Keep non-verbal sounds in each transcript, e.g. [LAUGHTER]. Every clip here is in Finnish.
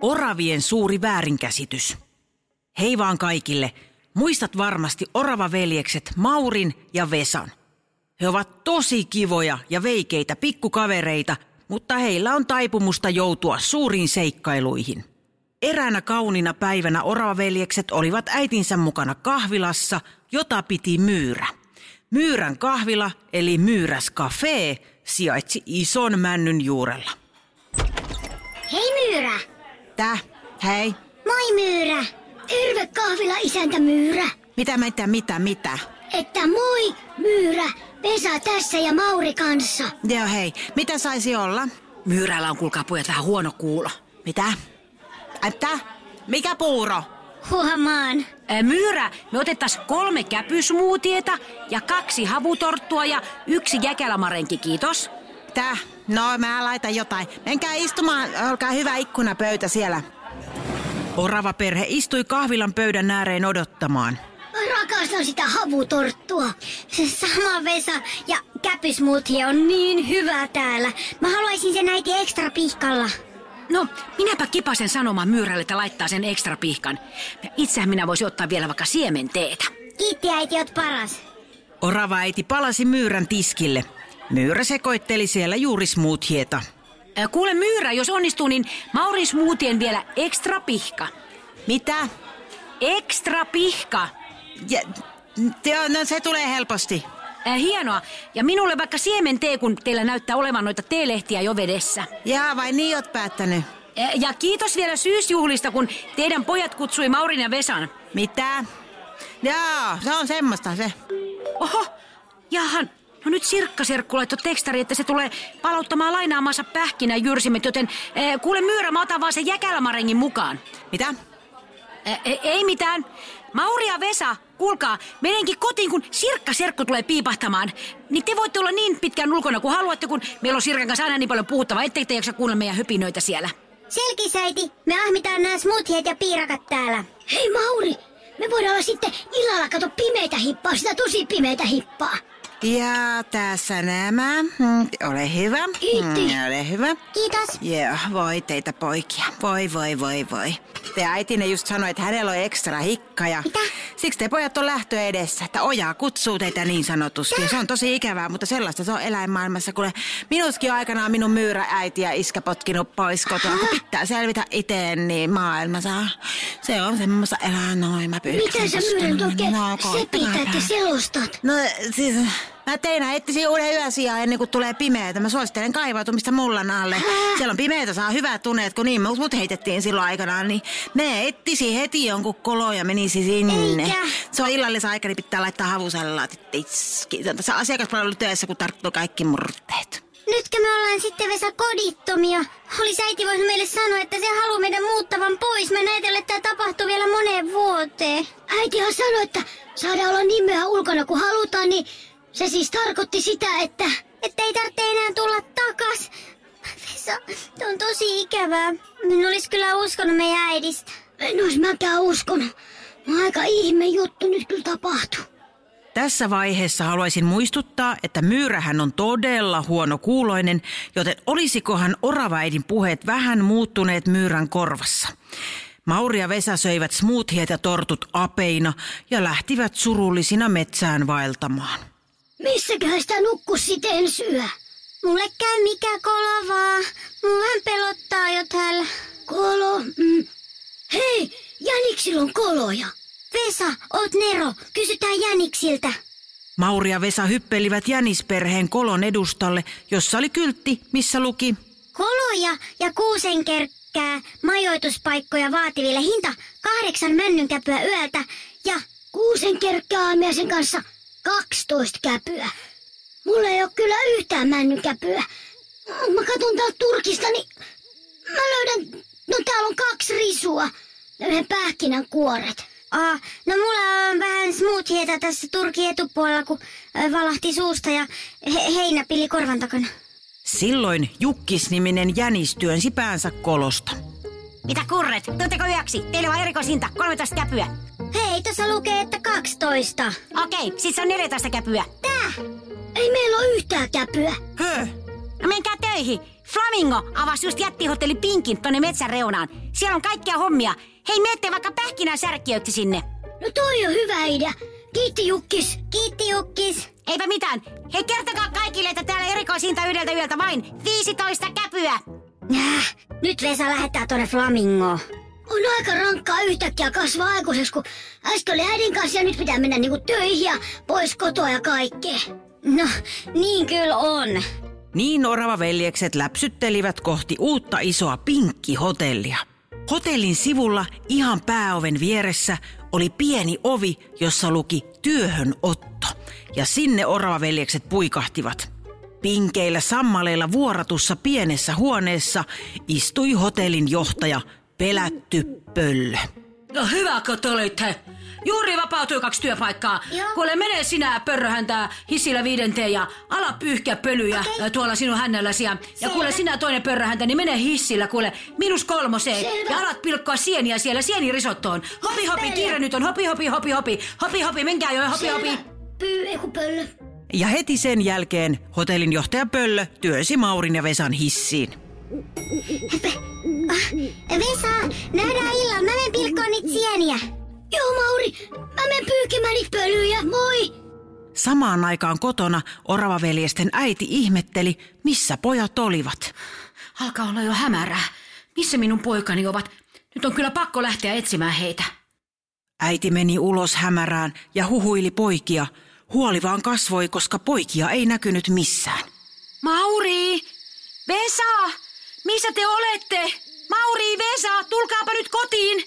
Oravien suuri väärinkäsitys. Hei vaan kaikille. Muistat varmasti oravaveljekset Maurin ja Vesan. He ovat tosi kivoja ja veikeitä pikkukavereita, mutta heillä on taipumusta joutua suuriin seikkailuihin. Eräänä kaunina päivänä oravaveljekset olivat äitinsä mukana kahvilassa, jota piti myyrä. Myyrän kahvila, eli Myyräs Cafe, sijaitsi ison männyn juurella. Hei Myyrä! Täh, hei. Moi Myyrä! Terve kahvila isäntä Myyrä! Mitä, mitä, mitä, mitä? Että moi Myyrä! Vesa tässä ja Mauri kanssa. Joo, hei. Mitä saisi olla? Myyrällä on kuulkaa pojat vähän huono kuulo. Mitä? Että? Mikä puuro? Huomaan. Ää, Myyrä, me otettais kolme käpysmuutieta ja kaksi havutorttua ja yksi jäkälämarenki, kiitos. Tää? No, mä laitan jotain. Menkää istumaan, olkaa hyvä ikkunapöytä siellä. Orava perhe istui kahvilan pöydän ääreen odottamaan. Mä rakastan sitä havutorttua. Se sama Vesa ja käpysmuuthi on niin hyvä täällä. Mä haluaisin sen äiti ekstra pihkalla. No, minäpä kipasen sanomaan Myyrälle, että laittaa sen ekstra pihkan. Ja itsehän minä voisin ottaa vielä vaikka siementeetä. Kiitti äiti, oot paras. Orava äiti palasi myyrän tiskille. Myyrä sekoitteli siellä juuri smoothieta. Kuule Myyrä, jos onnistuu, niin Maurin smoothien vielä ekstra pihka. Mitä? Ekstra pihka. Ja, joo, no se tulee helposti. Ää, hienoa. Ja minulle vaikka siementee, kun teillä näyttää olevan noita teelehtiä jo vedessä. Jaa, vai niin oot päättänyt? Ää, Ja kiitos vielä syysjuhlista, kun teidän pojat kutsui Maurin ja Vesan. Mitä? Jaa, se on semmoista se. Oho, jahan. No nyt Sirkka Serkku laittoi tekstari, että se tulee palauttamaan lainaamansa pähkinä jyrsimet, joten ee, kuule Myyrä, mä otan vaan sen jäkälämarengin mukaan. Mitä? E, ei mitään. Mauri ja Vesa, kuulkaa, menenkin kotiin, kun Sirkka Serkku tulee piipahtamaan. Niin te voitte olla niin pitkään ulkona kuin haluatte, kun meillä on Sirkan kanssa aina niin paljon puhuttavaa, ettei te jaksa kuunnella meidän höpinöitä siellä. Selkisäiti, me ahmitaan nämä smoothiet ja piirakat täällä. Hei Mauri, me voidaan olla sitten illalla kato pimeitä hippaa, sitä tosi pimeitä hippaa. Ja tässä nämä. Mm, Ole hyvä. Kiitti. Mm, Ole hyvä. Kiitos. Joo, voi teitä poikia. Voi, voi, voi, voi. Te äitine just sanoi, että hänellä on ekstra hikka ja Mitä? siksi te pojat on lähtö edessä, että oja kutsuu teitä niin sanotusti. Ja se on tosi ikävää, mutta sellaista se on eläinmaailmassa, kun minuskin aikanaan minun myyrä äiti ja iskä potkinut pois kotoa, kun pitää selvitä itteen, niin maailmassa se on semmoista elää noin. Mä Mitä pyyhkäsen sä myyrän oikein No, sepität ja tää. selostat? No siis, mä tein etsisin uuden yösiä ennen kuin tulee pimeätä. Mä suosittelen kaivautumista mullan alle. Siellä on pimeätä, saa hyvät tunneet, kun niin mut heitettiin silloin aikanaan. Niin ne etsisi heti jonkun kolo ja menisi sinne. Eikä. Se on illallisaika, niin pitää laittaa. Se on tässä asiakaspalvelutyössä, kun tarttuu kaikki murteet. Nytkö me ollaan sitten Vesa kodittomia? Olisi äiti voinut meille sanoa, että se haluaa meidän muuttavan pois. Mä näytän, että tämä tapahtuu vielä moneen vuoteen. Äitihan sanoi, että saadaan olla niin myöhään ulkona kuin halutaan, niin se siis tarkoitti sitä, että... Että ei tarvitse enää tulla takas. Vesa, on tosi ikävää. Minun olisi kyllä uskonut meidän äidistä. En olisi mäkään uskonut. Aika ihme juttu nyt kyllä tapahtuu. Tässä vaiheessa haluaisin muistuttaa, että Myyrähän on todella huono kuuloinen, joten olisikohan oravaidin puheet vähän muuttuneet Myyrän korvassa. Mauri ja Vesa söivät smoothiet ja tortut apeina ja lähtivät surullisina metsään vaeltamaan. Missäköhän sitä nukkus siten syö? Mulle käy mikä kolo vaan. Mua vähän pelottaa jo täällä. Kolo? Mm. Hei, Jäniksillä on koloja. Vesa, oot Nero. Kysytään Jäniksiltä. Mauri ja Vesa hyppelivät jänisperheen kolon edustalle, jossa oli kyltti, missä luki Koloja ja kuusenkerkkää majoituspaikkoja vaativille hinta kahdeksan männynkäpyä yöltä ja kuusenkerkkää aamiaisen kanssa 12 käpyä. Mulla ei ole kyllä yhtään männynkäpyä. Mä katson täältä Turkista, niin mä löydän, no täällä on kaksi risua ja yhden pähkinän kuoret. Aa, no mulla on vähän smoothieta tässä Turkin etupuolella, kun valahti suusta ja he- heinäpilli korvan takana. Silloin Jukkis-niminen jänis työnsi päänsä kolosta. Mitä kurret? Tuutteko yöksi? Teillä on erikoisinta, 13 käpyä. Hei, tässä lukee, että 12. Okei, sit se on 14 käpyä. Tää? Ei meillä ole yhtään käpyä. Höh, No menkää töihin. Flamingo avasi just jättihotelli Pinkin tonne metsän reunaan. Siellä on kaikkia hommia. Hei, menette vaikka pähkinän särkkiöksi sinne. No toi on hyvä idea. Kiitti Jukkis. Kiitti Jukkis. Eipä mitään. Hei, kertokaa kaikille, että täällä erikoisinta yhdeltä yöltä vain 15 käpyä. Äh, nyt Vesa lähettää tonne Flamingoon. On aika rankkaa yhtäkkiä kasvaa aikuiseksi, kun äsken oli äidin kanssa ja nyt pitää mennä niinku töihin ja pois kotoa ja kaikkea. No, niin kyllä on. Niin oravaveljekset läpsyttelivät kohti uutta isoa pinkkihotellia. Hotellin sivulla ihan pääoven vieressä oli pieni ovi, jossa luki työhönotto. Ja sinne oravaveljekset puikahtivat. Pinkeillä sammaleilla vuoratussa pienessä huoneessa istui hotellin johtaja Pelätty Pöllö. No hyvä, kun tulitte. Juuri vapautui kaksi työpaikkaa. Joo. Kuule, mene sinä pörröhäntää hissillä viidenteen ja ala pyyhkiä pölyjä okay. tuolla sinun hännälläsi. Ja, ja Selvä. kuule, sinä toinen pörröhäntä, niin mene hissillä, kuule, minus kolmoseen. Selvä. Ja alat pilkkoa sieniä siellä sienirisottoon. Hopi, hopi, kiire nyt on, hopi, hopi, hopi, hopi. Hopi, hopi, menkää jo, hopi, hopi. Pyy, pöllö. Ja heti sen jälkeen hotellin johtaja Pöllö työsi Maurin ja Vesan hissiin. Ah, Vesa, nähdään illalla. Mä menen pilkkoon niitä sieniä. Joo, Mauri. Mä menen pyykimään niitä pölyjä. Moi. Samaan aikaan kotona oravaveljesten äiti ihmetteli, missä pojat olivat. Alkaa olla jo hämärää. Missä minun poikani ovat? Nyt on kyllä pakko lähteä etsimään heitä. Äiti meni ulos hämärään ja huhuili poikia. Huoli vaan kasvoi, koska poikia ei näkynyt missään. Mauri! Vesa! Missä te olette? Mauri, Vesa, tulkaapa nyt kotiin!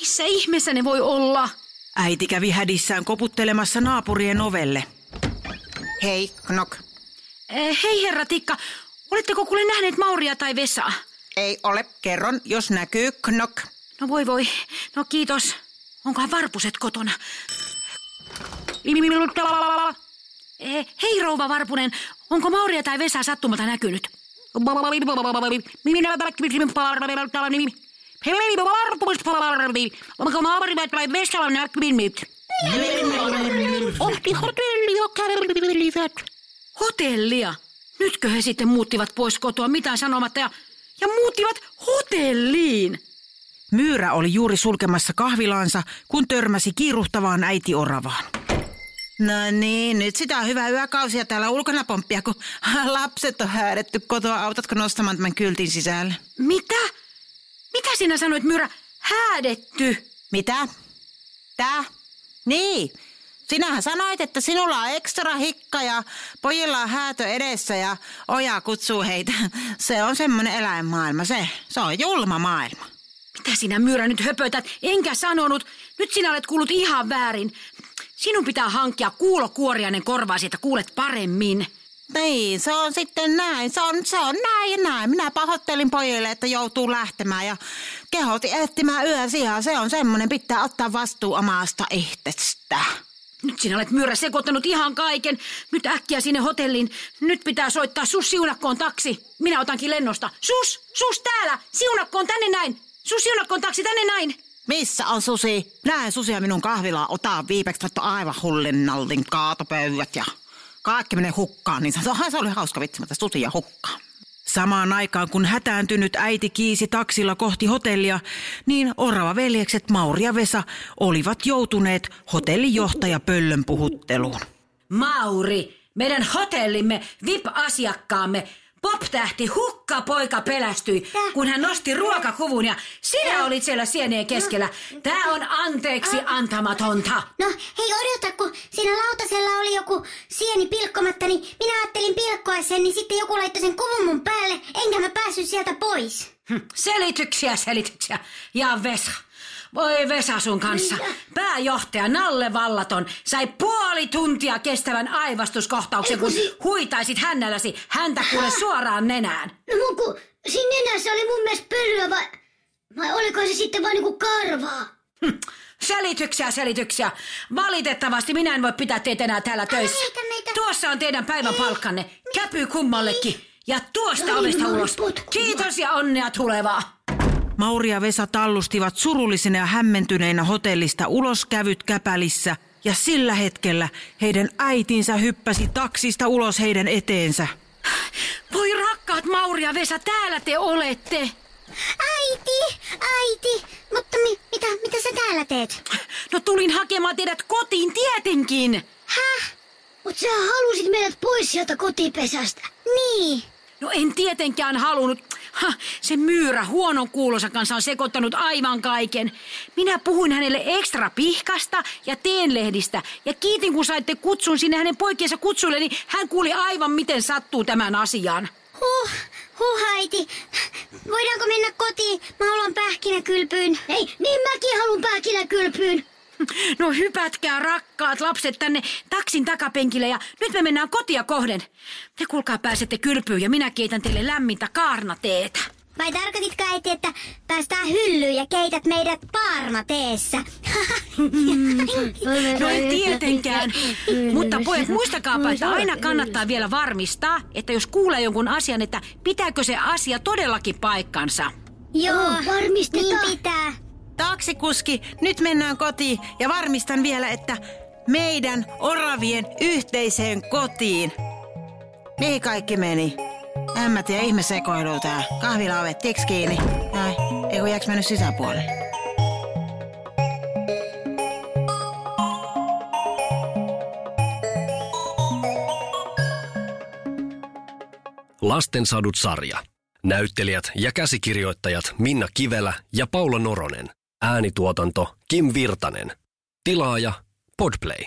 Missä ihmeessä ne voi olla? Äiti kävi hädissään koputtelemassa naapurien ovelle. Hei, Knok. Eh, hei herra Tikka, oletteko kuule nähneet Mauria tai Vesaa? Ei ole, kerron, jos näkyy Knok. No voi voi, no kiitos. Onkohan varpuset kotona? Eh, hei rouva Varpunen, onko Mauria tai Vesa sattumalta näkynyt? Hotellia? Nytkö he sitten muuttivat pois kotoa mitään sanomatta ja, ja muuttivat hotelliin? Myyrä oli juuri sulkemassa kahvilaansa, kun törmäsi kiiruhtavaan äiti oravaan. No niin, nyt sitä on hyvää yökausia täällä ulkona pomppia, kun [LAUGHS] lapset on häädetty kotoa. Autatko nostamaan tämän kyltin sisälle? Mitä? Mitä sinä sanoit, Myyrä? Häädetty. Mitä? Tää? Niin. Sinähän sanoit, että sinulla on ekstra hikka ja pojilla on häätö edessä ja oja kutsuu heitä. [LAUGHS] Se on semmoinen eläinmaailma, se. Se on julma maailma. Mitä sinä, Myyrä, nyt höpötät? Enkä sanonut. Nyt sinä olet kuullut ihan väärin. Sinun pitää hankkia kuulokuoriainen korvaasi, että kuulet paremmin. Niin, se on sitten näin. Se on, se on näin ja näin. Minä pahoittelin pojille, että joutuu lähtemään ja kehotin etsimään yösiä. Se on semmoinen, pitää ottaa vastuu omasta itsestä. Nyt sinä olet Myyrä sekoittanut ihan kaiken. Nyt äkkiä sinne hotelliin. Nyt pitää soittaa sus siunakkoon taksi. Minä otankin lennosta. Sus, sus täällä. Siunakkoon tänne näin. Sus siunakkoon taksi tänne näin. Missä on Susi? Näen Susia minun kahvilaa. Ota viimeksi että aivan hullinnallin kaatopöydät ja kaikki menee hukkaan. Niin se, se oli hauska vitsi, mutta Susia hukkaan. Samaan aikaan kun hätääntynyt äiti kiisi taksilla kohti hotellia, niin orava veljekset Mauri ja Vesa olivat joutuneet hotellijohtaja Pöllön puhutteluun. Mauri, meidän hotellimme VIP-asiakkaamme Pop-tähti hukka poika pelästyi, kun hän nosti ruokakuvun ja sinä olit siellä sienien keskellä. Tää on anteeksi antamatonta. No hei odota, kun siinä lautasella oli joku sieni pilkkomatta, niin minä ajattelin pilkkoa sen, niin sitten joku laittoi sen kuvun mun päälle, enkä mä päässyt sieltä pois. Hm, Selityksiä, selityksiä. Ja Vesa. Voi Vesa sun kanssa. Mitä? Pääjohtaja Nalle Vallaton sai puoli tuntia kestävän aivastuskohtauksen, Ei, kun si- huitaisit hännälläsi häntä kuule suoraan nenään. No mun kun siinä nenässä oli mun mielestä pölyä vai, vai oliko se sitten vaan niinku karvaa? Hm, Selityksiä, selityksiä. Valitettavasti minä en voi pitää teitä enää täällä töissä. meitä, meitä. Tuossa on teidän päivän palkkanne. Käpy kummallekin. Ja tuosta Ai, ovesta Mauri ulos. potkumaan. Kiitos ja onnea tulevaa. Mauri ja Vesa tallustivat surullisina ja hämmentyneinä hotellista ulos kävyt käpälissä ja sillä hetkellä heidän äitinsä hyppäsi taksista ulos heidän eteensä. Voi rakkaat Mauri ja Vesa, täällä te olette. Äiti, äiti, mutta mi, mitä, mitä sä täällä teet? No tulin hakemaan teidät kotiin tietenkin. Häh? Mut sä halusit meidät pois sieltä kotipesästä. Niin. No en tietenkään halunnut. Ha, se myyrä huonon kuulosa kanssa on sekoittanut aivan kaiken. Minä puhuin hänelle ekstra pihkasta ja teenlehdistä. Ja kiitin, kun saitte kutsun sinne hänen poikiensa kutsuille, niin hän kuuli aivan, miten sattuu tämän asian. Huh, huh äiti. Voidaanko mennä kotiin? Mä haluan pähkinäkylpyyn. Ei, niin mäkin haluan pähkinäkylpyyn. No hypätkää rakkaat lapset tänne taksin takapenkille ja nyt me mennään kotia kohden. Te kuulkaa pääsette kylpyyn ja minä keitän teille lämmintä kaarnateetä. Vai tarkoititko äiti, että päästään hyllyyn ja keität meidät paarnateessä? No ei tietenkään. Mutta pojat, muistakaapa, että aina kannattaa vielä varmistaa, että jos kuulee jonkun asian, että pitääkö se asia todellakin paikkansa. Joo, varmistetaan. Niin pitää. Taksikuski, nyt mennään kotiin ja varmistan vielä, että meidän oravien yhteiseen kotiin. Mihin kaikki meni? En mä tiedä, ihme sekoilu tää. Kahvila ovet tiks kiinni. Ai, ei kun jääks mennyt sisäpuolelle? Lastensadut sarja. Näyttelijät ja käsikirjoittajat Minna Kivelä ja Paula Noronen. Äänituotanto Kim Virtanen. Tilaaja Podplay.